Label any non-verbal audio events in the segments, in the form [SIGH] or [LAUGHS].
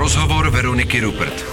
Rozhovor Veroniky Rupert.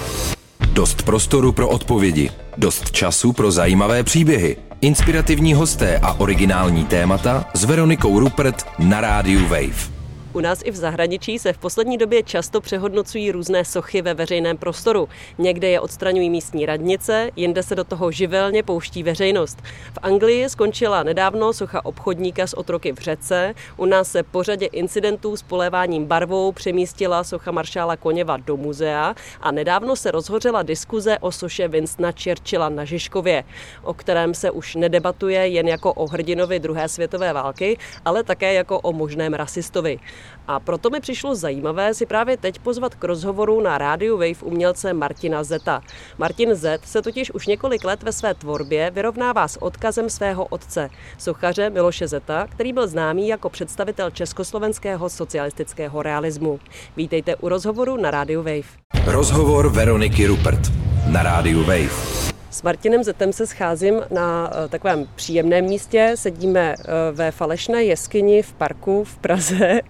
Dost prostoru pro odpovědi, dost času pro zajímavé příběhy, inspirativní hosté a originální témata s Veronikou Rupert na rádiu Wave. U nás i v zahraničí se v poslední době často přehodnocují různé sochy ve veřejném prostoru. Někde je odstraňují místní radnice, jinde se do toho živelně pouští veřejnost. V Anglii skončila nedávno socha obchodníka s otroky v řece, u nás se po řadě incidentů s poléváním barvou přemístila socha maršála Koněva do muzea a nedávno se rozhořela diskuze o soše Winstona Churchilla na Žižkově, o kterém se už nedebatuje jen jako o hrdinovi druhé světové války, ale také jako o možném rasistovi. A proto mi přišlo zajímavé si právě teď pozvat k rozhovoru na rádiu Wave umělce Martina Zeta. Martin Z se totiž už několik let ve své tvorbě vyrovnává s odkazem svého otce, sochaře Miloše Zeta, který byl známý jako představitel československého socialistického realismu. Vítejte u rozhovoru na rádiu Wave. Rozhovor Veroniky Rupert na rádiu Wave. S Martinem Zetem se scházím na eh, takovém příjemném místě. Sedíme eh, ve falešné jeskyni v parku v Praze.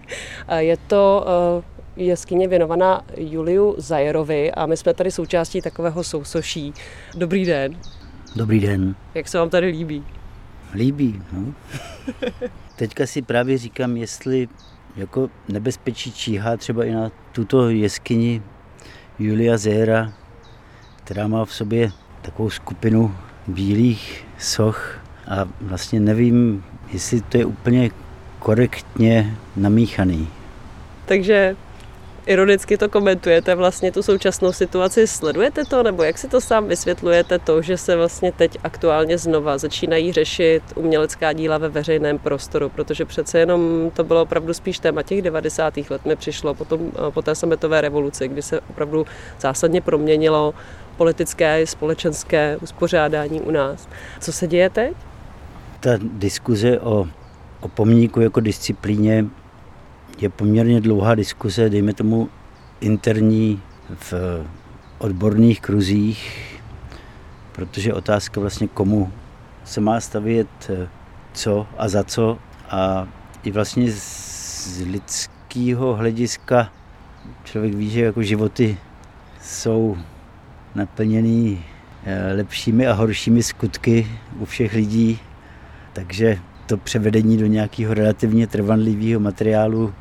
Je to eh, jeskyně věnovaná Juliu Zajerovi a my jsme tady součástí takového sousoší. Dobrý den. Dobrý den. Jak se vám tady líbí? Líbí, no. [LAUGHS] Teďka si právě říkám, jestli jako nebezpečí číhá třeba i na tuto jeskyni Julia Zera, která má v sobě takovou skupinu bílých soch a vlastně nevím, jestli to je úplně korektně namíchaný. Takže ironicky to komentujete, vlastně tu současnou situaci, sledujete to, nebo jak si to sám vysvětlujete to, že se vlastně teď aktuálně znova začínají řešit umělecká díla ve veřejném prostoru, protože přece jenom to bylo opravdu spíš téma těch 90. let mi přišlo, potom, po té sametové revoluci, kdy se opravdu zásadně proměnilo politické i společenské uspořádání u nás. Co se děje teď? Ta diskuze o, o pomníku jako disciplíně je poměrně dlouhá diskuze, dejme tomu interní v odborných kruzích, protože otázka vlastně komu se má stavět co a za co a i vlastně z lidského hlediska člověk ví, že jako životy jsou naplněný eh, lepšími a horšími skutky u všech lidí, takže to převedení do nějakého relativně trvanlivého materiálu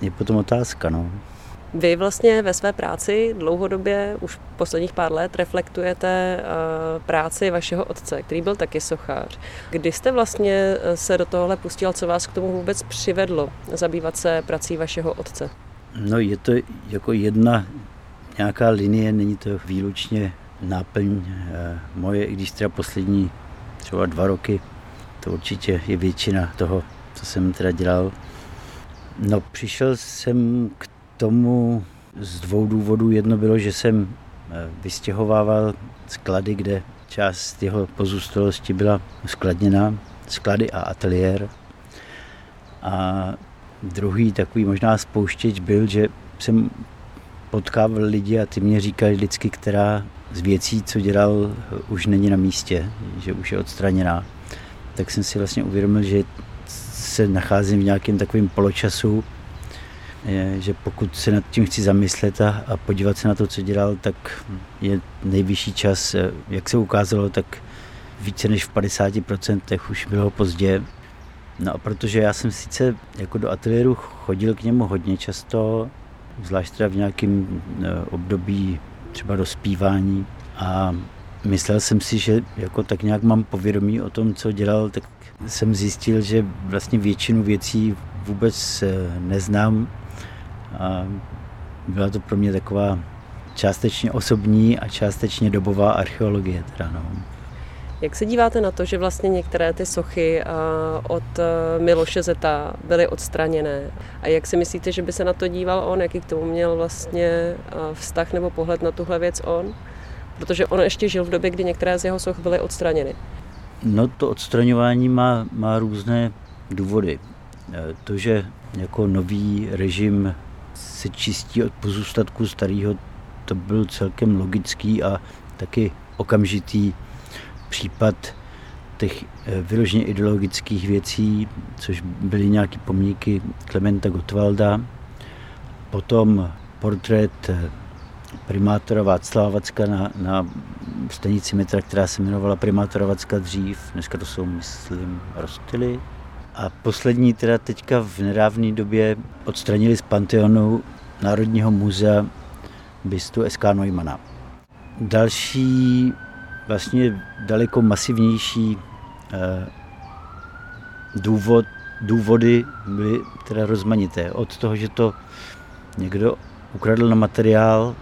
je potom otázka. No. Vy vlastně ve své práci dlouhodobě, už posledních pár let, reflektujete eh, práci vašeho otce, který byl taky sochař. Kdy jste vlastně eh, se do tohohle pustil, co vás k tomu vůbec přivedlo zabývat se prací vašeho otce? No je to jako jedna nějaká linie, není to výlučně náplň eh, moje, i když teda poslední třeba dva roky, to určitě je většina toho, co jsem teda dělal. No přišel jsem k tomu z dvou důvodů. Jedno bylo, že jsem eh, vystěhovával sklady, kde část jeho pozůstalosti byla skladněna, sklady a ateliér. A druhý takový možná spouštěč byl, že jsem potkával lidi a ty mě říkali vždycky, která z věcí, co dělal, už není na místě, že už je odstraněná. Tak jsem si vlastně uvědomil, že se nacházím v nějakém takovém poločasu, že pokud se nad tím chci zamyslet a, a podívat se na to, co dělal, tak je nejvyšší čas. Jak se ukázalo, tak více než v 50% už bylo pozdě. No a protože já jsem sice jako do ateliéru chodil k němu hodně často, zvlášť teda v nějakém eh, období třeba dospívání a myslel jsem si, že jako tak nějak mám povědomí o tom, co dělal, tak jsem zjistil, že vlastně většinu věcí vůbec eh, neznám a byla to pro mě taková částečně osobní a částečně dobová archeologie. Teda, no. Jak se díváte na to, že vlastně některé ty sochy od e, Miloše Zeta byly odstraněné? A jak si myslíte, že by se na to díval on? Jaký k tomu měl vlastně vztah nebo pohled na tuhle věc on? Protože on ještě žil v době, kdy některé z jeho soch byly odstraněny. No to odstraňování má, má různé důvody. To, že jako nový režim se čistí od pozůstatku starého, to byl celkem logický a taky okamžitý případ těch eh, vyloženě ideologických věcí, což byly nějaké pomníky Klementa Gottwalda, potom portrét eh, primátora Václava Vacka na, na stanici metra, která se jmenovala primátora Vacka dřív. Dneska to jsou, myslím, rozptyly. A poslední teda teďka v nedávné době odstranili z Panteonu Národního muzea bystu SK Neumana. Další, vlastně daleko masivnější eh, důvod, důvody byly teda rozmanité. Od toho, že to někdo ukradl na materiál,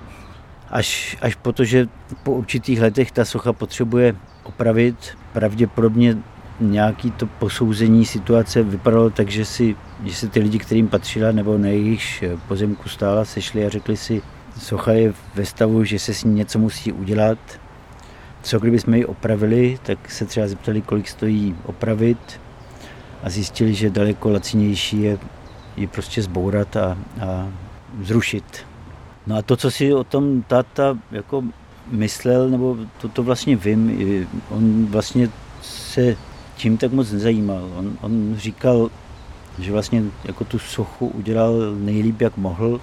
až, až po to, že po určitých letech ta socha potřebuje opravit. Pravděpodobně nějaký to posouzení situace vypadalo tak, že, si, že se ty lidi, kterým patřila nebo na jejich pozemku stála, sešli a řekli si, socha je ve stavu, že se s ní něco musí udělat. Co kdyby jsme ji opravili, tak se třeba zeptali, kolik stojí opravit a zjistili, že daleko lacinější je ji prostě zbourat a, a zrušit. No a to, co si o tom táta jako myslel, nebo to, to vlastně vím, on vlastně se tím tak moc nezajímal. On, on říkal, že vlastně jako tu sochu udělal nejlíp, jak mohl,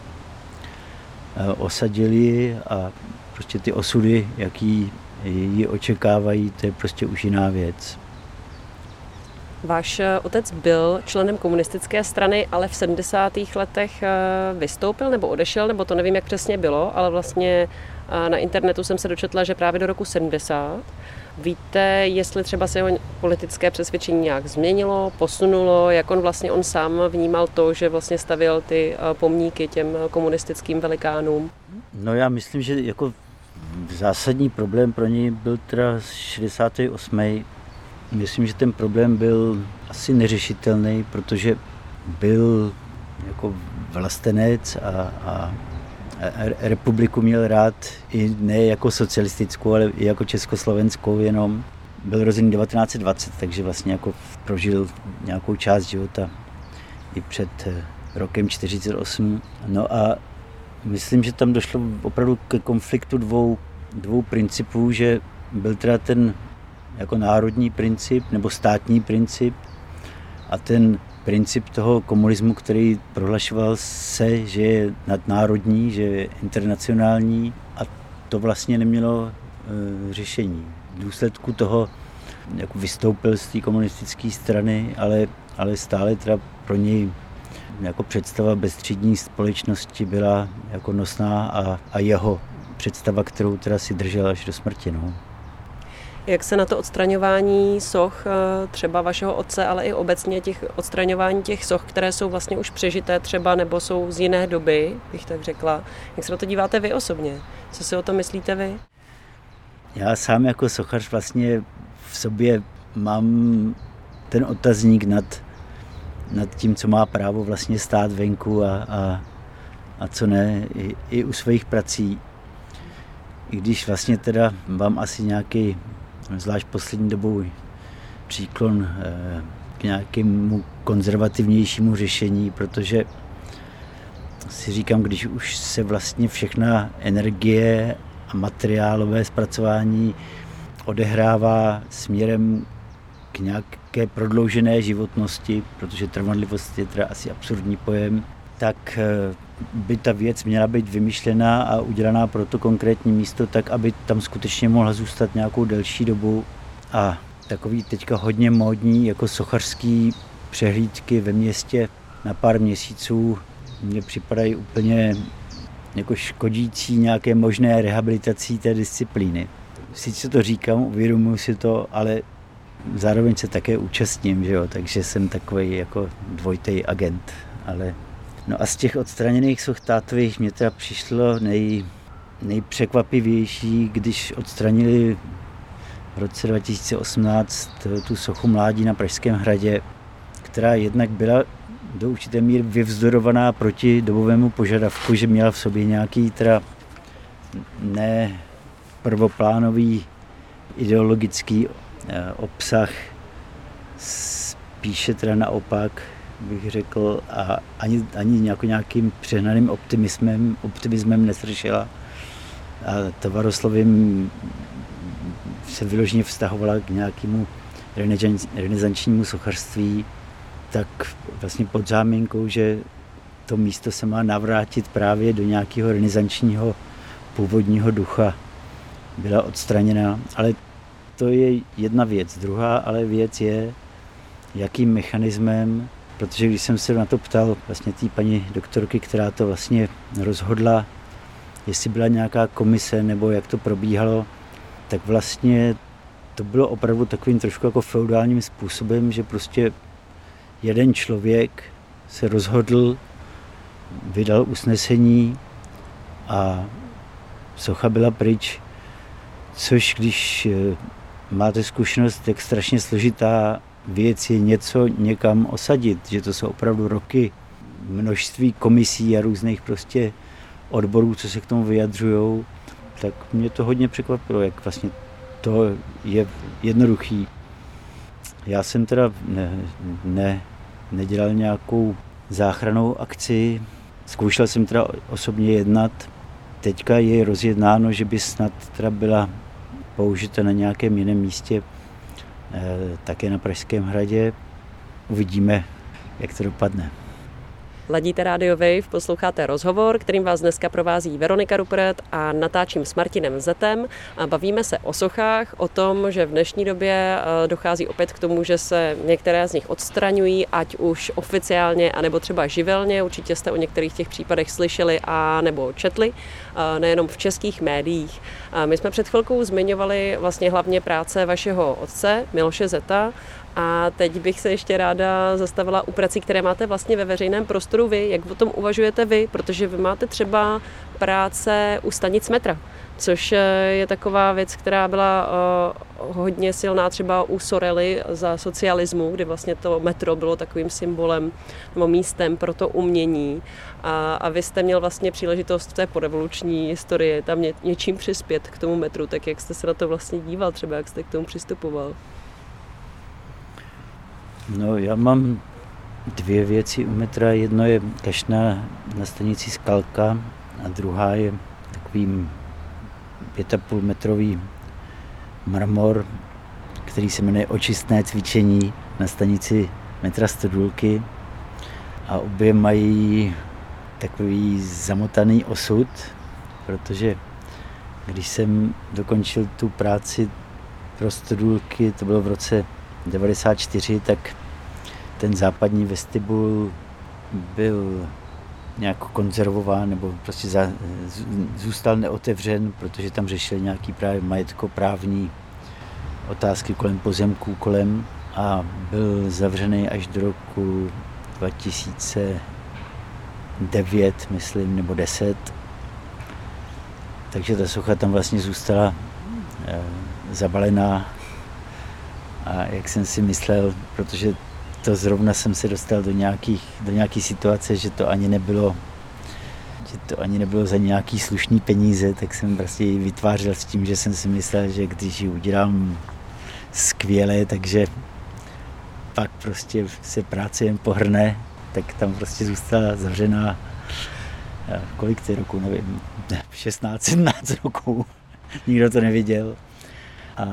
osadili a prostě ty osudy, jaký ji očekávají, to je prostě už jiná věc. Váš eh, otec byl členem komunistické strany, ale v 70. letech eh, vystoupil nebo odešel, nebo to nevím, jak přesně bylo, ale vlastně eh, na internetu jsem se dočetla, že právě do roku 70. Víte, jestli třeba se jeho politické přesvědčení nějak změnilo, posunulo, jak on vlastně on sám vnímal to, že vlastně stavil ty pomníky těm komunistickým velikánům? No já myslím, že jako zásadní problém pro něj byl teda 68 Myslím, že ten problém byl asi neřešitelný, protože byl jako vlastenec a, a republiku měl rád i ne jako socialistickou, ale i jako československou jenom. Byl rozený 1920, takže vlastně jako prožil nějakou část života i před eh, rokem 48. No a myslím, že tam došlo opravdu ke konfliktu dvou, dvou principů, že byl teda ten jako národní princip nebo státní princip a ten princip toho komunismu, který prohlašoval se, že je nadnárodní, že je internacionální a to vlastně nemělo e, řešení. V důsledku toho jako vystoupil z té komunistické strany, ale, ale stále teda pro něj jako představa bezstřední společnosti byla jako nosná a, a jeho představa, kterou teda si držel až do smrti. No. Jak se na to odstraňování soch eh, třeba vašeho otce, ale i obecně těch odstraňování těch soch, které jsou vlastně už přežité třeba nebo jsou z jiné doby, bych tak řekla. Jak se na to díváte vy osobně? Co si o tom myslíte vy? Já sám jako sochař vlastně v sobě mám ten otazník nad, nad tím, co má právo vlastně stát venku a, a, a co ne, i, i u svých prací. I když vlastně teda mám asi nějaký zvlášť poslední dobou příklon eh, k nějakému konzervativnějšímu řešení, protože si říkám, když už se vlastně všechna energie a materiálové zpracování odehrává směrem k nějaké prodloužené životnosti, protože trvanlivost je teda asi absurdní pojem, tak eh, by ta věc měla být vymyšlená a udělaná pro to konkrétní místo tak, aby tam skutečně mohla zůstat nějakou delší dobu. A takový teďka hodně módní jako sochařský přehlídky ve městě na pár měsíců mně připadají úplně jako škodící nějaké možné rehabilitací té disciplíny. Sice to říkám, uvědomuji si to, ale zároveň se také účastním, že jo? takže jsem takový jako dvojitý agent, ale No a z těch odstraněných soch tátových mě teda přišlo nej, nejpřekvapivější, když odstranili v roce 2018 tu sochu mládí na Pražském hradě, která jednak byla do určité míry vyvzdorovaná proti dobovému požadavku, že měla v sobě nějaký teda ne prvoplánový ideologický obsah, spíše teda naopak bych řekl, a ani, ani jako nějakým přehnaným optimismem, optimismem nesršila. A Tovaroslovím se vyloženě vztahovala k nějakému renesančnímu sochařství, tak vlastně pod záminkou, že to místo se má navrátit právě do nějakého renesančního původního ducha byla odstraněna, ale to je jedna věc. Druhá ale věc je, jakým mechanismem, protože když jsem se na to ptal vlastně té paní doktorky, která to vlastně rozhodla, jestli byla nějaká komise nebo jak to probíhalo, tak vlastně to bylo opravdu takovým trošku jako feudálním způsobem, že prostě jeden člověk se rozhodl, vydal usnesení a socha byla pryč, což když eh, máte zkušenost, jak strašně složitá věc je něco někam osadit, že to jsou opravdu roky, množství komisí a různých prostě odborů, co se k tomu vyjadřují, tak mě to hodně překvapilo, jak vlastně to je jednoduchý. Já jsem teda ne, ne, nedělal nějakou záchranou akci, zkoušel jsem teda osobně jednat. Teďka je rozjednáno, že by snad teda byla použita na nějakém jiném místě, eh, také na Pražském hradě. Uvidíme, jak to dopadne. Ladíte Radio Wave, posloucháte rozhovor, kterým vás dneska provází Veronika Rupert a natáčím s Martinem Zetem a bavíme se o sochách, o tom, že v dnešní době eh, dochází opět k tomu, že se některé z nich odstraňují, ať už oficiálně, anebo třeba živelně. Určitě jste o některých těch případech slyšeli a nebo četli, eh, nejenom v českých médiích. My jsme před chvilkou zmiňovali vlastně hlavně práce vašeho otce, Miloše Zeta, a teď bych se ještě ráda zastavila u prací, které máte vlastně ve veřejném prostoru vy. Jak o tom uvažujete vy? Protože vy máte třeba práce u stanic metra, což eh, je taková věc, která byla uh, hodně silná třeba u Sorely za socialismu, kdy vlastně to metro bylo takovým symbolem nebo místem pro to umění. A, a vy jste měl vlastně příležitost v té porevoluční historii tam ně, něčím přispět k tomu metru, tak jak jste se na to vlastně díval, třeba jak jste k tomu přistupoval? No, já mám dvě věci u metra. Jedno je kašna na stanici Skalka a druhá je takový 5,5 metrový marmor, který se jmenuje Očistné cvičení na stanici metra Stodulky. A obě mají takový zamotaný osud, protože když jsem dokončil tu práci pro Stodulky, to bylo v roce 94, tak ten západní vestibul byl nějak konzervován nebo prostě za, zůstal neotevřen, protože tam řešili nějaký právě majetkoprávní otázky kolem pozemků kolem a byl zavřený až do roku 2009, myslím, nebo 10. Takže ta socha tam vlastně zůstala e, zabalená a jak jsem si myslel, protože to zrovna jsem se dostal do, nějakých, do nějaký situace, že to ani nebylo že to ani nebylo za nějaký slušný peníze, tak jsem prostě ji vytvářel s tím, že jsem si myslel, že když ji udělám skvěle, takže pak prostě se práce jen pohrne, tak tam prostě zůstala zavřená kolik ty roku, nevím, [LAUGHS] 16, 17 roků. Nikdo to neviděl. A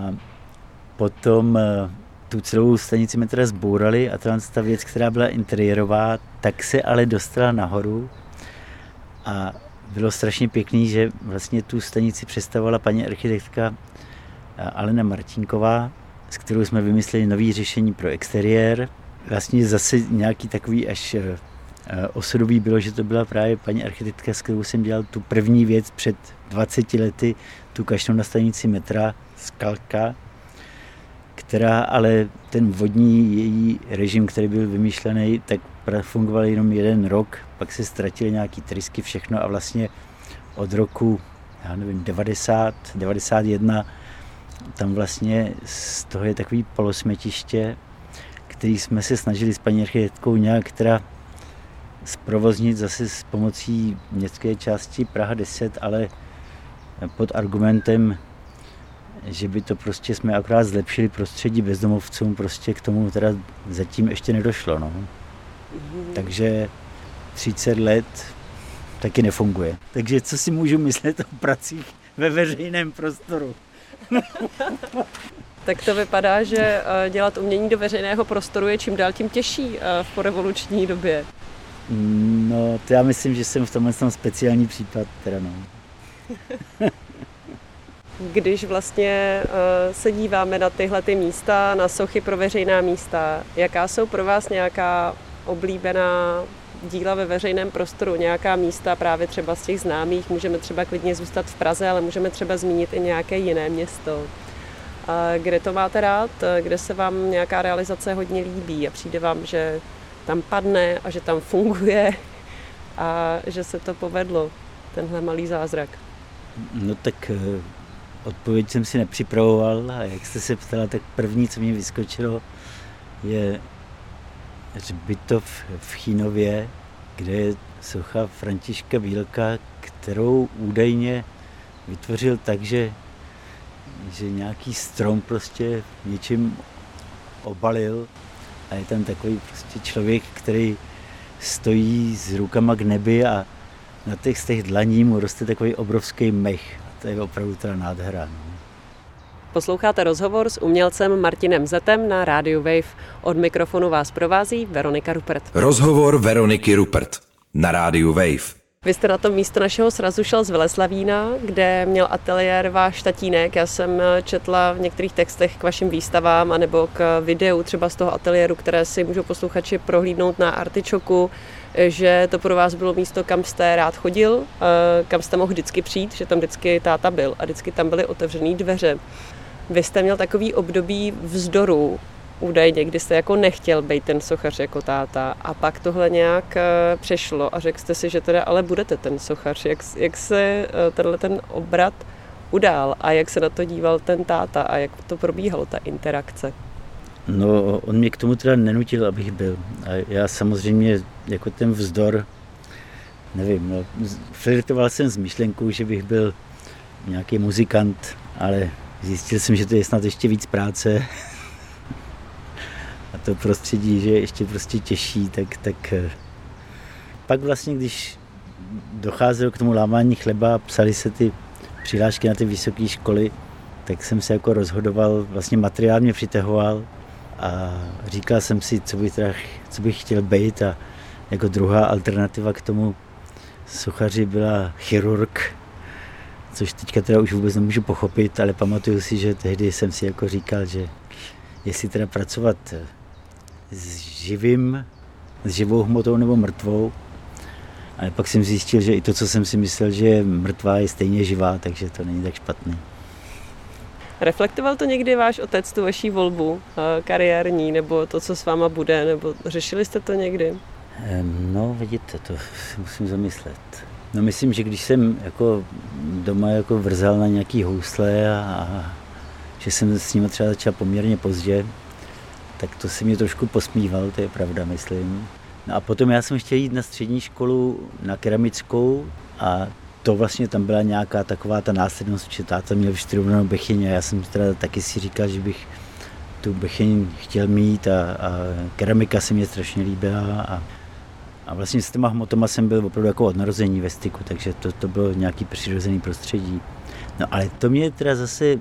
potom eh, tu celou stanici metra zbourali a ta věc, která byla interiérová, tak se ale dostala nahoru a bylo strašně pěkný, že vlastně tu stanici představovala paní architektka eh, Alena Martinková, s kterou jsme vymysleli nový řešení pro exteriér. Vlastně zase nějaký takový až eh, osudový bylo, že to byla právě paní architektka, s kterou jsem dělal tu první věc před 20 lety, tu kašnou na stanici metra, Skalka, která ale ten vodní její režim, který byl vymýšlený, tak fungoval jenom jeden rok, pak se ztratily nějaký trysky, všechno a vlastně od roku, já nevím, 90, 91, tam vlastně z toho je takový polosmetiště, který jsme se snažili s paní architektkou nějak teda zprovoznit zase s pomocí městské části Praha 10, ale pod argumentem, že by to prostě jsme akorát zlepšili prostředí bezdomovcům, prostě k tomu teda zatím ještě nedošlo. No. Mm-hmm. Takže 30 let taky nefunguje. Takže co si můžu myslet o pracích ve veřejném prostoru? [LAUGHS] tak to vypadá, že eh, dělat umění do veřejného prostoru je čím dál tím těžší eh, v revoluční době. No, to já myslím, že jsem v tomhle speciální případ. Teda no. [LAUGHS] Když vlastně uh, se díváme na tyhle ty místa, na sochy pro veřejná místa, jaká jsou pro vás nějaká oblíbená díla ve veřejném prostoru, nějaká místa právě třeba z těch známých, můžeme třeba klidně zůstat v Praze, ale můžeme třeba zmínit i nějaké jiné město. Kde to máte rád, kde se vám nějaká realizace hodně líbí a přijde vám, že tam padne a že tam funguje a že se to povedlo, tenhle malý zázrak. No tak eh, odpověď jsem si nepřipravoval a jak jste se ptala, tak první, co mě vyskočilo, je hřbitov v Chínově, kde je socha Františka Bílka, kterou údajně vytvořil tak, že, že nějaký strom prostě něčím obalil a je tam takový prostě člověk, který stojí s rukama k nebi a na těch z těch dlaní mu roste takový obrovský mech. To je opravdu teda nádhera. No. Posloucháte rozhovor s umělcem Martinem Zetem na rádiu Wave. Od mikrofonu vás provází Veronika Rupert. Rozhovor Veroniky Rupert na rádiu Wave. Vy jste na to místo našeho srazu šel z Veleslavína, kde měl ateliér váš tatínek. Já jsem četla v některých textech k vašim výstavám anebo k videu třeba z toho ateliéru, které si můžou posluchači prohlídnout na Artičoku, že to pro vás bylo místo, kam jste rád chodil, kam jste mohl vždycky přijít, že tam vždycky táta byl a vždycky tam byly otevřené dveře. Vy jste měl takový období vzdoru, údajně, kdy jste jako nechtěl být ten sochař jako táta a pak tohle nějak eh, přešlo a řekl jste si, že teda ale budete ten sochař. Jak, jak se eh, tenhle ten obrat udál a jak se na to díval ten táta a jak to probíhalo, ta interakce? No, on mě k tomu teda nenutil, abych byl. A já samozřejmě jako ten vzdor, nevím, no, flirtoval jsem s myšlenkou, že bych byl nějaký muzikant, ale zjistil jsem, že to je snad ještě víc práce [LAUGHS] a to prostředí, že je ještě prostě těžší, tak, tak eh, pak vlastně, když docházelo k tomu lámání chleba, psali se ty přihlášky na ty vysoké školy, tak jsem se jako rozhodoval, vlastně materiál mě přitahoval a říkal jsem si, co bych, teda, co bych chtěl být a jako druhá alternativa k tomu sochaři byla chirurg, což teďka teda už vůbec nemůžu pochopit, ale pamatuju si, že tehdy jsem si jako říkal, že jestli teda pracovat s živým, s živou hmotou nebo mrtvou. Ale pak jsem zjistil, že i to, co jsem si myslel, že je mrtvá, je stejně živá, takže to není tak špatný. Reflektoval to někdy váš otec, tu vaší volbu eh, kariérní, nebo to, co s váma bude, nebo řešili jste to někdy? No, vidíte, to si [LAUGHS] musím zamyslet. No myslím, že když jsem jako doma jako vrzal na nějaký housle a, a že jsem s ním třeba začal poměrně pozdě, tak to si mě trošku posmíval, to je pravda, myslím. No a potom já jsem chtěl jít na střední školu na keramickou a to vlastně tam byla nějaká taková ta následnost, že táta měl vystudovanou Bechyň a já jsem teda taky si říkal, že bych tu Bechyň chtěl mít a, a keramika se mě strašně líbila a, a vlastně s těma hmotama jsem byl opravdu jako od narození ve styku, takže to, to bylo nějaký přirozený prostředí. No ale to mě teda zase,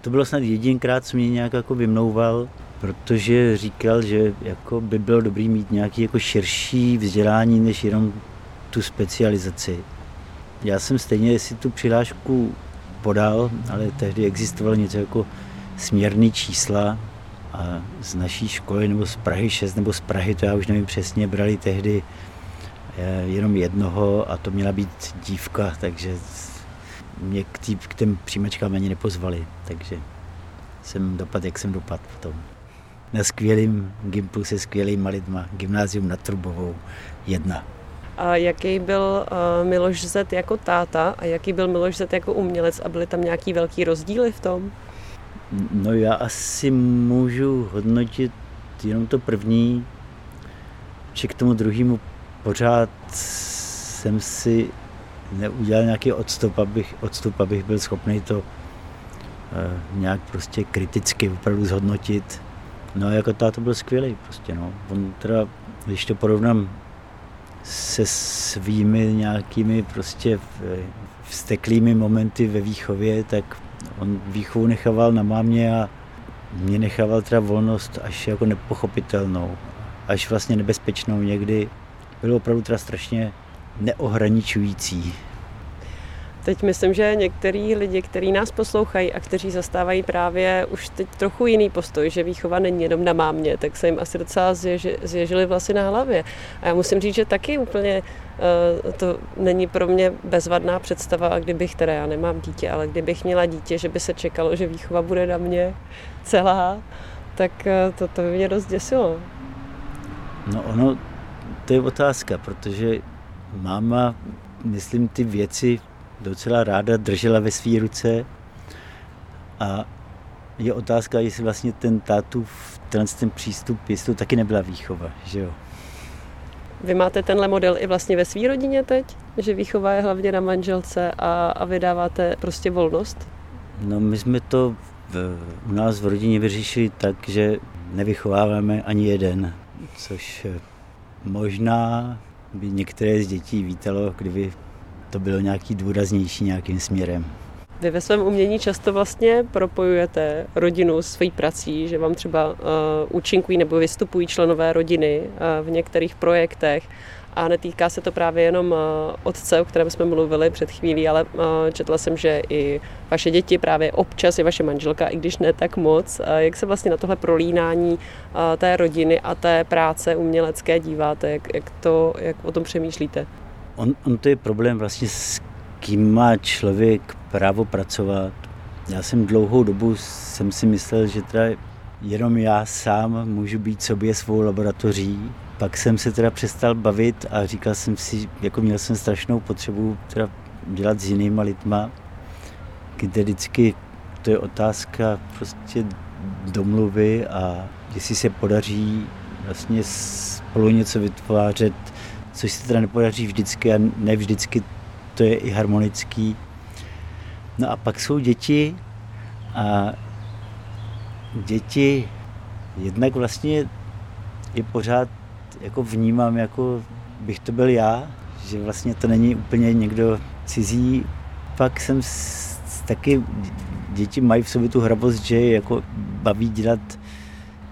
to bylo snad jedinkrát, co mě nějak jako vymlouval, protože říkal, že jako by bylo dobré mít nějaký jako širší vzdělání, než jenom tu specializaci. Já jsem stejně si tu přihlášku podal, ale tehdy existovalo něco jako směrný čísla a z naší školy nebo z Prahy 6 nebo z Prahy, to já už nevím přesně, brali tehdy eh, jenom jednoho a to měla být dívka, takže mě k, tý, k těm přijímačkám ani nepozvali, takže jsem dopadl, jak jsem dopadl potom na skvělým Gimplu se skvělýma lidma, gymnázium na Trubovou 1. A jaký byl uh, Miloš Zet jako táta a jaký byl Miloš Zet jako umělec a byly tam nějaký velký rozdíly v tom? No já asi můžu hodnotit jenom to první, že k tomu druhému pořád jsem si neudělal nějaký odstup, abych, odstup, abych byl schopný to uh, nějak prostě kriticky opravdu zhodnotit No jako táto byl skvělý prostě no. On teda, když to porovnám se svými nějakými prostě vsteklými momenty ve výchově, tak on výchovu nechával na mámě a mě nechával teda volnost až jako nepochopitelnou, až vlastně nebezpečnou někdy. Bylo opravdu teda strašně neohraničující. Teď myslím, že některý lidi, kteří nás poslouchají a kteří zastávají právě už teď trochu jiný postoj, že výchova není jenom na mámě, tak se jim asi docela zježi, zježili vlasy na hlavě. A já musím říct, že taky úplně uh, to není pro mě bezvadná představa, kdybych, teda já nemám dítě, ale kdybych měla dítě, že by se čekalo, že výchova bude na mě celá, tak uh, to, to by mě dost děsilo. No ono, to je otázka, protože máma, myslím, ty věci docela ráda držela ve své ruce a je otázka, jestli vlastně ten tátův ten přístup, jestli to taky nebyla výchova, že jo. Vy máte tenhle model i vlastně ve své rodině teď? Že výchova je hlavně na manželce a, a vydáváte prostě volnost? No my jsme to v, u nás v rodině vyřešili tak, že nevychováváme ani jeden, což možná by některé z dětí vítalo, kdyby to bylo nějaký důraznější nějakým směrem. Vy ve svém umění často vlastně propojujete rodinu s svojí prací, že vám třeba uh, účinkují nebo vystupují členové rodiny uh, v některých projektech a netýká se to právě jenom uh, otce, o kterém jsme mluvili před chvílí, ale uh, četla jsem, že i vaše děti, právě občas i vaše manželka, i když ne tak moc. Uh, jak se vlastně na tohle prolínání té rodiny a té práce umělecké díváte? Jak, jak, to, jak o tom přemýšlíte? On, on to je problém vlastně s kým má člověk právo pracovat. Já jsem dlouhou dobu jsem si myslel, že teda jenom já sám můžu být sobě svou laboratoří. Pak jsem se teda přestal bavit a říkal jsem si, jako měl jsem strašnou potřebu teda dělat s jinýma lidma, kde vždycky to je otázka prostě domluvy a jestli se podaří vlastně spolu něco vytvářet, což se teda nepodaří vždycky a ne vždycky to je i harmonický. No a pak jsou děti a děti jednak vlastně je pořád jako vnímám, jako bych to byl já, že vlastně to není úplně někdo cizí. Pak jsem taky, děti mají v sobě tu hravost, že jako baví dělat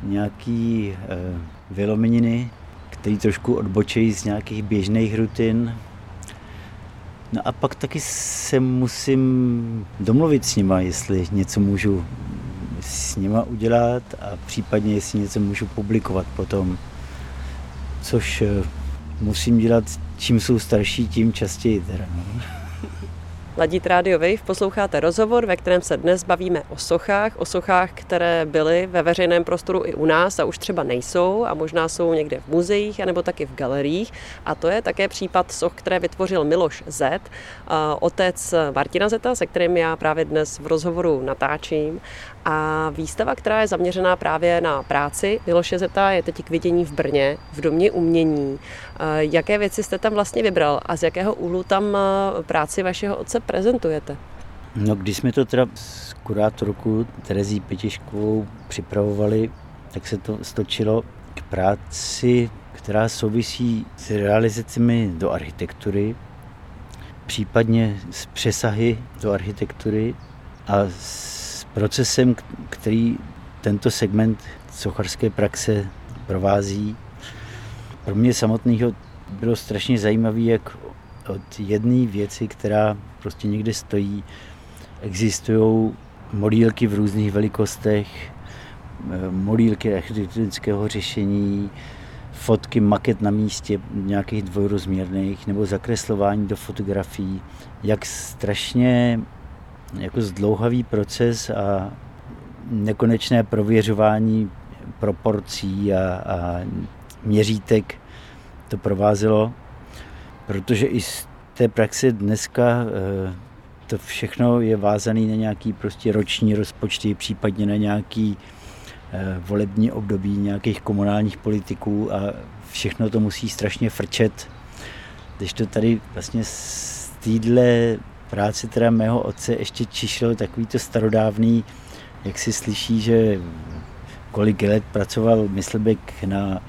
nějaký e, vylomeniny, který trošku odbočejí z nějakých běžných rutin. No a pak taky se musím domluvit s nima, jestli něco můžu s nima udělat a případně jestli něco můžu publikovat potom. Což eh, musím dělat, čím jsou starší, tím častěji. Teda, no. Ladit Radio Wave, posloucháte rozhovor, ve kterém se dnes bavíme o sochách, o sochách, které byly ve veřejném prostoru i u nás a už třeba nejsou a možná jsou někde v muzeích anebo taky v galeriích. A to je také případ soch, které vytvořil Miloš Z, otec Martina Zeta, se kterým já právě dnes v rozhovoru natáčím. A výstava, která je zaměřená právě na práci Miloše Zeta, je teď k vidění v Brně, v Domě umění. Jaké věci jste tam vlastně vybral a z jakého úhlu tam práci vašeho otce prezentujete? No, když jsme to teda s kurátorkou Terezí Pětiškovou připravovali, tak se to stočilo k práci, která souvisí s realizacemi do architektury, případně s přesahy do architektury a s procesem, který tento segment socharské praxe provází. Pro mě samotného bylo strašně zajímavé, jak od jedné věci, která prostě někde stojí, existují modílky v různých velikostech, modílky architektonického řešení, fotky, maket na místě nějakých dvojrozměrných nebo zakreslování do fotografií, jak strašně jako zdlouhavý proces a nekonečné prověřování proporcí a, a měřítek to provázelo, protože i z té praxe dneska eh, to všechno je vázané na nějaký prostě roční rozpočty, případně na nějaký eh, volební období nějakých komunálních politiků a všechno to musí strašně frčet. Když to tady vlastně z téhle práci teda mého otce ještě čišel takový to starodávný, jak si slyší, že kolik let pracoval Myslbek na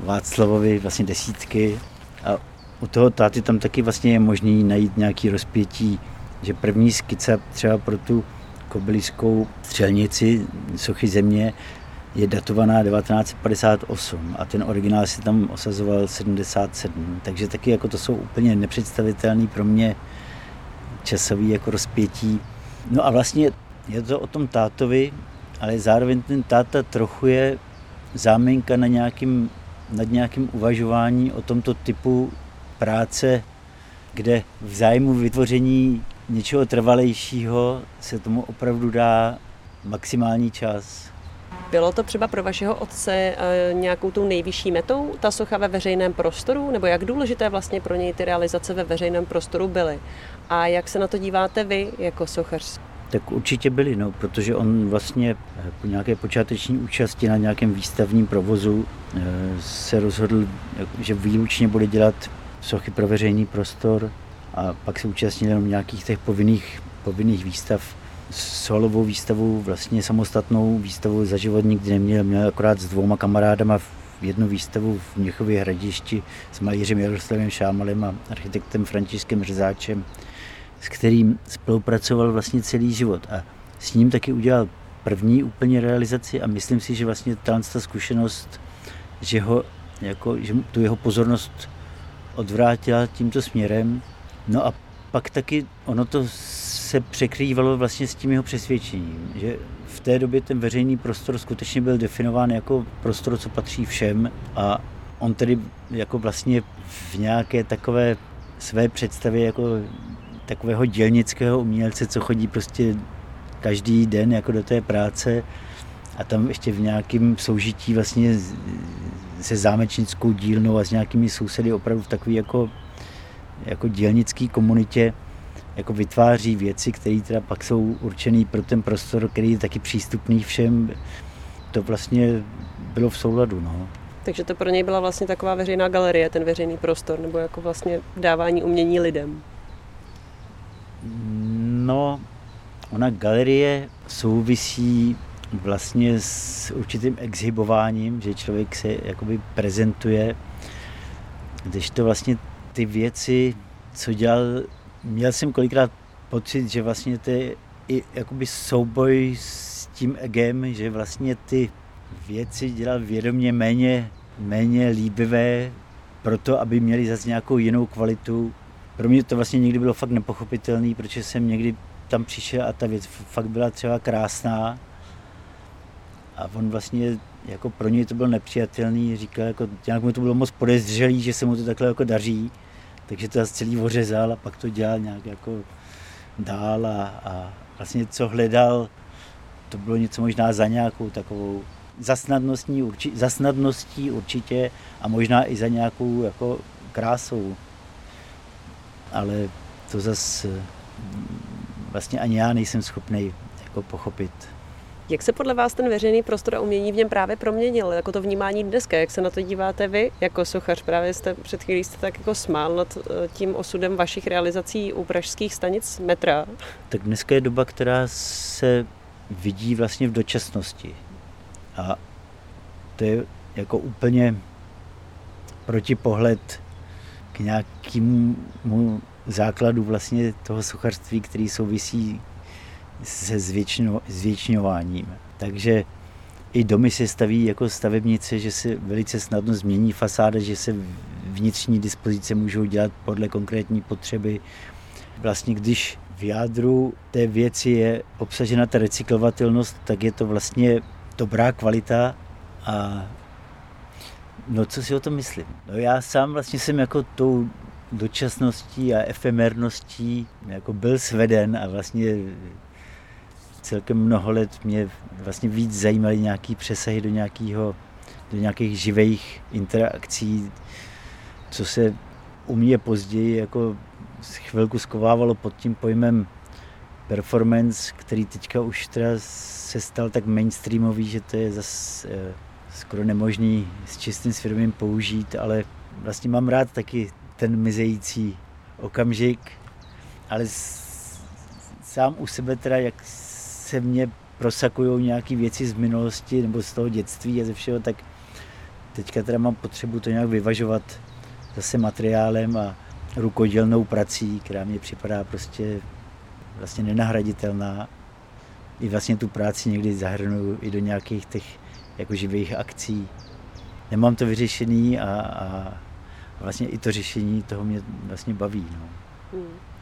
Václavovi vlastně desítky. A u toho táty tam taky vlastně je možný najít nějaký rozpětí, že první skica třeba pro tu kobyliskou střelnici sochy země je datovaná 1958 a ten originál si tam osazoval 77, takže taky jako to jsou úplně nepředstavitelné pro mě časový jako rozpětí. No a vlastně je to o tom tátovi, ale zároveň ten táta trochu je záminka na nějakým, nad nějakým uvažování o tomto typu práce, kde v zájmu vytvoření něčeho trvalejšího se tomu opravdu dá maximální čas. Bylo to třeba pro vašeho otce eh, nějakou tou nejvyšší metou, ta socha ve veřejném prostoru, nebo jak důležité vlastně pro něj ty realizace ve veřejném prostoru byly? A jak se na to díváte vy jako sochař? Tak určitě byly, no, protože on vlastně eh, po nějaké počáteční účasti na nějakém výstavním provozu eh, se rozhodl, že výlučně bude dělat sochy pro veřejný prostor a pak se účastnil jenom nějakých těch povinných, povinných výstav solovou výstavu, vlastně samostatnou výstavu za život nikdy neměl, měl akorát s dvouma kamarádama jednu výstavu v Měchově hradišti s malířem Jaroslavem Šámalem a architektem Františkem Řezáčem, s kterým spolupracoval vlastně celý život a s ním taky udělal první úplně realizaci a myslím si, že vlastně ta zkušenost, že, ho, jako, že tu jeho pozornost odvrátila tímto směrem. No a pak taky ono to se překrývalo vlastně s tím jeho přesvědčením, že v té době ten veřejný prostor skutečně byl definován jako prostor, co patří všem a on tedy jako vlastně v nějaké takové své představě jako takového dělnického umělce, co chodí prostě každý den jako do té práce a tam ještě v nějakém soužití vlastně se zámečnickou dílnou a s nějakými sousedy opravdu v takový jako, jako dělnický komunitě jako vytváří věci, které teda pak jsou určený pro ten prostor, který je taky přístupný všem. To vlastně bylo v souladu. No. Takže to pro něj byla vlastně taková veřejná galerie, ten veřejný prostor, nebo jako vlastně dávání umění lidem? No, ona galerie souvisí vlastně s určitým exhibováním, že člověk se jakoby prezentuje, když to vlastně ty věci, co dělal měl jsem kolikrát pocit, že vlastně to je i jakoby souboj s tím egem, že vlastně ty věci dělal vědomě méně, méně líbivé, proto, aby měli zase nějakou jinou kvalitu. Pro mě to vlastně někdy bylo fakt nepochopitelné, protože jsem někdy tam přišel a ta věc fakt byla třeba krásná. A on vlastně, jako pro něj to bylo nepřijatelný, říkal, jako, nějak mu to bylo moc podezřelý, že se mu to takhle jako daří takže to celý ořezal a pak to dělal nějak jako dál a, a vlastně co hledal, to bylo něco možná za nějakou takovou zasnadností, urči, zasnadností určitě a možná i za nějakou jako krásou. Ale to zase vlastně ani já nejsem schopný jako pochopit. Jak se podle vás ten veřejný prostor a umění v něm právě proměnil, jako to vnímání dneska? Jak se na to díváte vy jako sochař? Právě jste před chvílí jste tak jako smál nad eh, tím osudem vašich realizací u pražských stanic metra. Tak dneska je doba, která se vidí vlastně v dočasnosti. A to je jako úplně protipohled k nějakému základu vlastně toho sochařství, který souvisí se zvětšňo, zvětšňováním. Takže i domy se staví jako stavebnice, že se velice snadno změní fasáda, že se vnitřní dispozice můžou dělat podle konkrétní potřeby. Vlastně když v jádru té věci je obsažena ta recyklovatelnost, tak je to vlastně dobrá kvalita a no co si o tom myslím? No já sám vlastně jsem jako tou dočasností a efemerností jako byl sveden a vlastně celkem mnoho let mě vlastně víc zajímaly nějaký přesahy do, nějakého, do nějakých živých interakcí, co se u mě později jako chvilku skovávalo pod tím pojmem performance, který teďka už teda se stal tak mainstreamový, že to je zase eh, skoro nemožný s čistým svědomím použít, ale vlastně mám rád taky ten mizející okamžik, ale sám u sebe teda, jak se mě prosakují nějaké věci z minulosti nebo z toho dětství a ze všeho, tak teďka teda mám potřebu to nějak vyvažovat zase materiálem a rukodělnou prací, která mě připadá prostě vlastně nenahraditelná. I vlastně tu práci někdy zahrnuju i do nějakých těch jako živých akcí. Nemám to vyřešený a, a vlastně i to řešení toho mě vlastně baví. No. Hmm.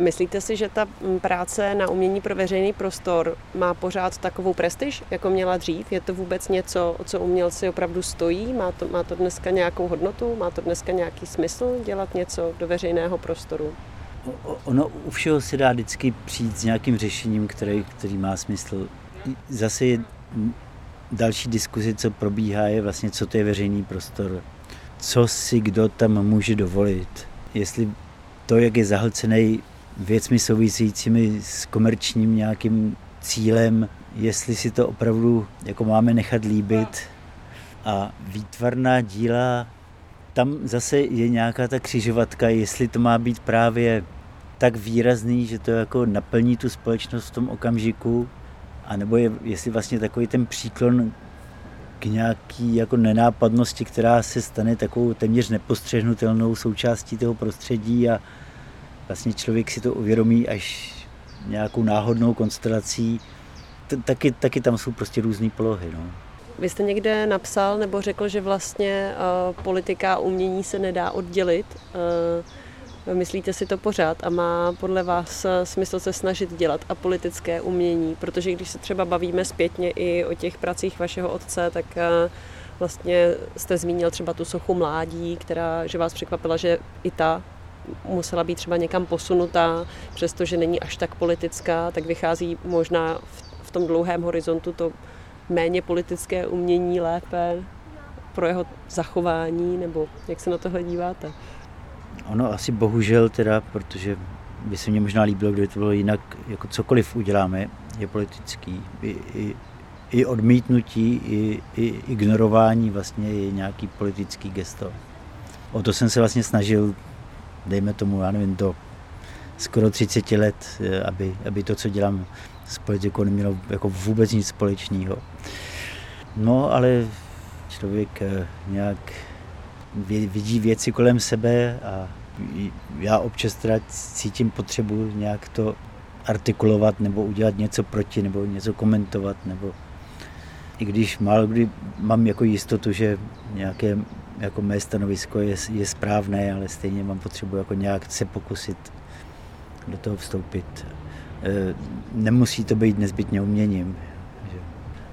Myslíte si, že ta mm, práce na umění pro veřejný prostor má pořád takovou prestiž, jako měla dřív? Je to vůbec něco, o co umělci opravdu stojí? Má to, má to dneska nějakou hodnotu? Má to dneska nějaký smysl dělat něco do veřejného prostoru? Ono u všeho se dá vždycky přijít s nějakým řešením, který, který má smysl. Zase je další diskuzi, co probíhá, je vlastně, co to je veřejný prostor. Co si kdo tam může dovolit. Jestli to, jak je zahlcený věcmi souvisejícími s komerčním nějakým cílem, jestli si to opravdu jako máme nechat líbit. A výtvarná díla, tam zase je nějaká ta křižovatka, jestli to má být právě tak výrazný, že to jako naplní tu společnost v tom okamžiku, a nebo je, jestli vlastně takový ten příklon k nějaký jako nenápadnosti, která se stane takovou téměř nepostřehnutelnou součástí toho prostředí a vlastně člověk si to uvědomí až nějakou náhodnou konstelací. Taky, taky tam jsou prostě různé polohy. No. Vy jste někde napsal nebo řekl, že vlastně uh, politika a umění se nedá oddělit. Uh, Myslíte si to pořád a má podle vás eh, smysl se snažit dělat a politické umění? Protože když se třeba bavíme zpětně i o těch pracích vašeho otce, tak eh, vlastně jste zmínil třeba tu sochu mládí, která, že vás překvapila, že i ta musela být třeba někam posunutá, přestože není až tak politická, tak vychází možná v, v tom dlouhém horizontu to méně politické umění lépe pro jeho zachování, nebo jak se na tohle díváte? Ono asi bohužel teda, protože by se mně možná líbilo, kdyby to bylo jinak, jako cokoliv uděláme, je politický. I, i, i odmítnutí, i, i ignorování vlastně je nějaký politický gesto. O to jsem se vlastně snažil, dejme tomu, já nevím, do skoro 30 let, eh, aby, aby to, co dělám s politikou, nemělo jako vůbec nic společného. No, ale člověk eh, nějak vidí věci kolem sebe a já občas teda cítím potřebu nějak to artikulovat nebo udělat něco proti nebo něco komentovat nebo i když málo kdy mám jako jistotu, že nějaké jako mé stanovisko je, je správné, ale stejně mám potřebu jako nějak se pokusit do toho vstoupit. E, nemusí to být nezbytně uměním.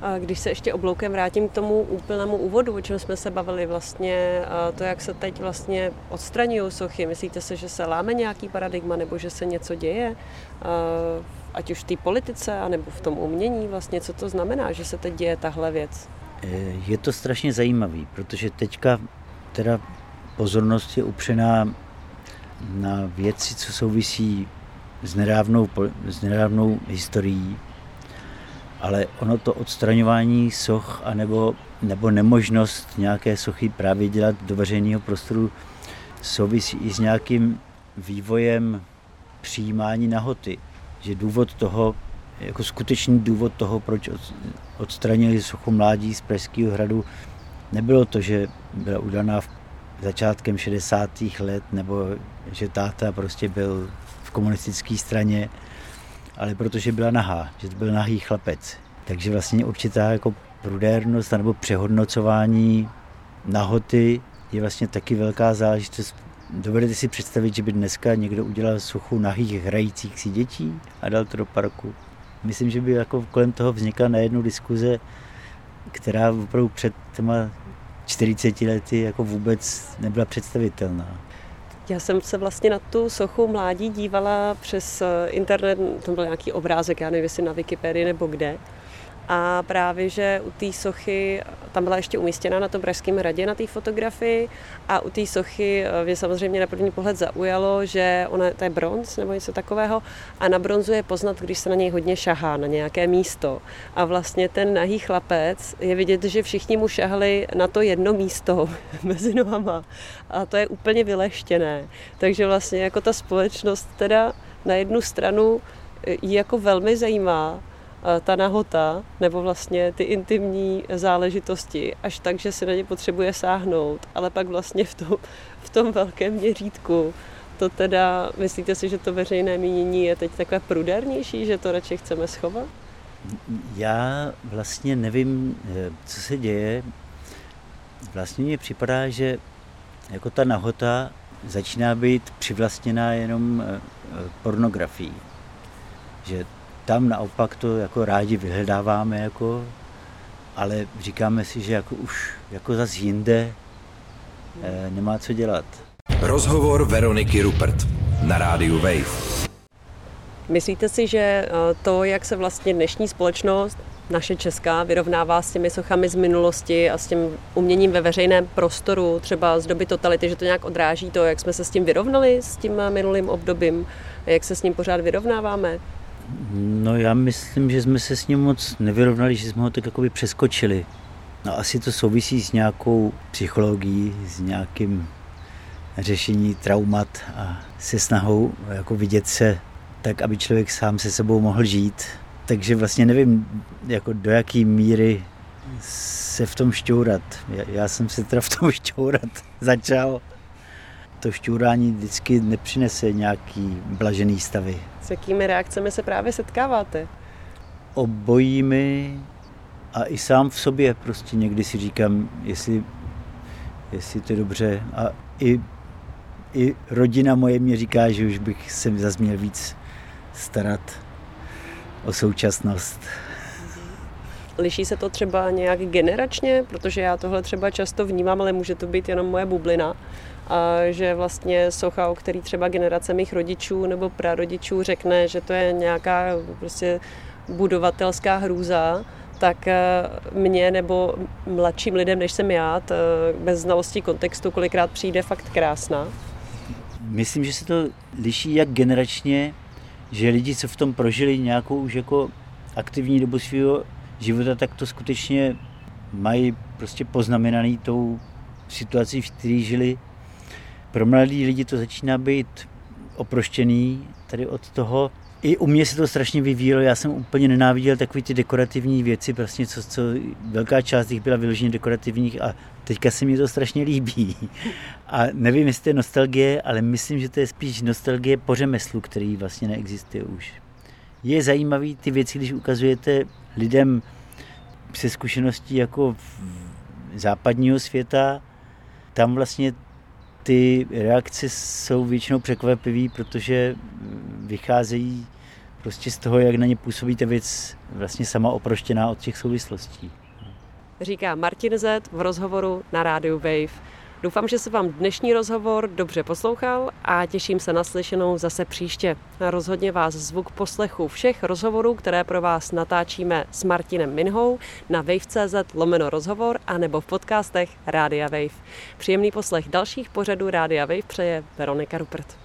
A když se ještě obloukem vrátím k tomu úplnému úvodu, o čem jsme se bavili vlastně, to, jak se teď vlastně odstraňují sochy, myslíte se, že se láme nějaký paradigma nebo že se něco děje, ať už v té politice, anebo v tom umění vlastně, co to znamená, že se teď děje tahle věc? E, je to strašně zajímavý, protože teďka teda pozornost je upřená na věci, co souvisí s nedávnou, s nedávnou historií ale ono to odstraňování soch anebo, nebo nemožnost nějaké sochy právě dělat do veřejného prostoru souvisí i s nějakým vývojem přijímání nahoty. Že důvod toho, jako skutečný důvod toho, proč odstranili sochu mládí z Pražského hradu, nebylo to, že byla udaná v začátkem 60. let, nebo že táta prostě byl v komunistické straně, ale protože byla nahá, že to byl nahý chlapec. Takže vlastně určitá jako prudérnost nebo přehodnocování nahoty je vlastně taky velká záležitost. Dovedete si představit, že by dneska někdo udělal suchu nahých hrajících si dětí a dal to do parku? Myslím, že by jako kolem toho vznikla najednou diskuze, která opravdu před těma 40 lety jako vůbec nebyla představitelná. Já jsem se vlastně na tu sochu mládí dívala přes internet, tam byl nějaký obrázek, já nevím, jestli na Wikipedii nebo kde. A právě, že u té sochy, tam byla ještě umístěna na tom Pražském hradě na té fotografii a u té sochy eh, mě samozřejmě na první pohled zaujalo, že ona, to je bronz nebo něco takového a na bronzu je poznat, když se na něj hodně šahá, na nějaké místo. A vlastně ten nahý chlapec, je vidět, že všichni mu šahali na to jedno místo [LAUGHS] mezi nohama a to je úplně vyleštěné. Takže vlastně jako ta společnost teda na jednu stranu ji jako velmi zajímá, ta nahota nebo vlastně ty intimní záležitosti až tak, že se na ně potřebuje sáhnout, ale pak vlastně v tom, v tom velkém měřítku to teda, myslíte si, že to veřejné mínění je teď takové prudernější, že to radši chceme schovat? Já vlastně nevím, eh, co se děje. Vlastně mně připadá, že jako ta nahota začíná být přivlastněná jenom eh, pornografií. Že tam naopak to jako rádi vyhledáváme, jako, ale říkáme si, že jako už jako zas jinde eh, nemá co dělat. Rozhovor Veroniky Rupert na rádiu Wave. Myslíte si, že eh, to, jak se vlastně dnešní společnost, naše česká, vyrovnává s těmi sochami z minulosti a s tím uměním ve veřejném prostoru, třeba z doby totality, že to nějak odráží to, jak jsme se s tím vyrovnali, s tím minulým obdobím, jak se s ním pořád vyrovnáváme? No já myslím, že jsme se s ním moc nevyrovnali, že jsme ho tak jakoby přeskočili. No asi to souvisí s nějakou psychologií, s nějakým řešení traumat a se snahou jako vidět se tak, aby člověk sám se sebou mohl žít. Takže vlastně nevím, jako do jaký míry se v tom šťourat. Já, já jsem se teda v tom [LAUGHS] šťourat začal. To šťourání vždycky nepřinese nějaký blažený stavy. S jakými reakcemi se právě setkáváte? Obojími a i sám v sobě prostě někdy si říkám, jestli, jestli to je dobře. A i, i rodina moje mě říká, že už bych se zase měl víc starat o současnost. Liší se to třeba nějak generačně, protože já tohle třeba často vnímám, ale může to být jenom moje bublina. A že vlastně socha, o který třeba generace mých rodičů nebo prarodičů řekne, že to je nějaká prostě budovatelská hrůza, tak eh, mě nebo mladším lidem, než jsem já, bez znalosti kontextu kolikrát přijde fakt krásná. Myslím, že se to liší jak generačně, že lidi, co v tom prožili nějakou už jako aktivní dobu svého života, tak to skutečně mají prostě poznamenaný tou situací, v které žili. Pro mladí lidi to začíná být oproštěný tady od toho. I u mě se to strašně vyvíjelo, já jsem úplně nenáviděl takové ty dekorativní věci, prostě co, co velká část jich byla vyloženě dekorativních a teďka se mi to strašně líbí. A nevím, jestli to je nostalgie, ale myslím, že to je spíš nostalgie po řemeslu, který vlastně neexistuje už. Je zajímavý ty věci, když ukazujete lidem se zkušeností jako západního světa, tam vlastně ty reakce jsou většinou překvapivé, protože vycházejí prostě z toho, jak na ně působí ta věc vlastně sama oproštěná od těch souvislostí. Říká Martin Zet v rozhovoru na rádiu Wave. Doufám, že se vám dnešní rozhovor dobře poslouchal a těším se na slyšenou zase příště. Rozhodně vás zvuk poslechu všech rozhovorů, které pro vás natáčíme s Martinem Minhou na wave.cz lomeno rozhovor a nebo v podcastech Rádia Wave. Příjemný poslech dalších pořadů Rádia Wave přeje Veronika Rupert.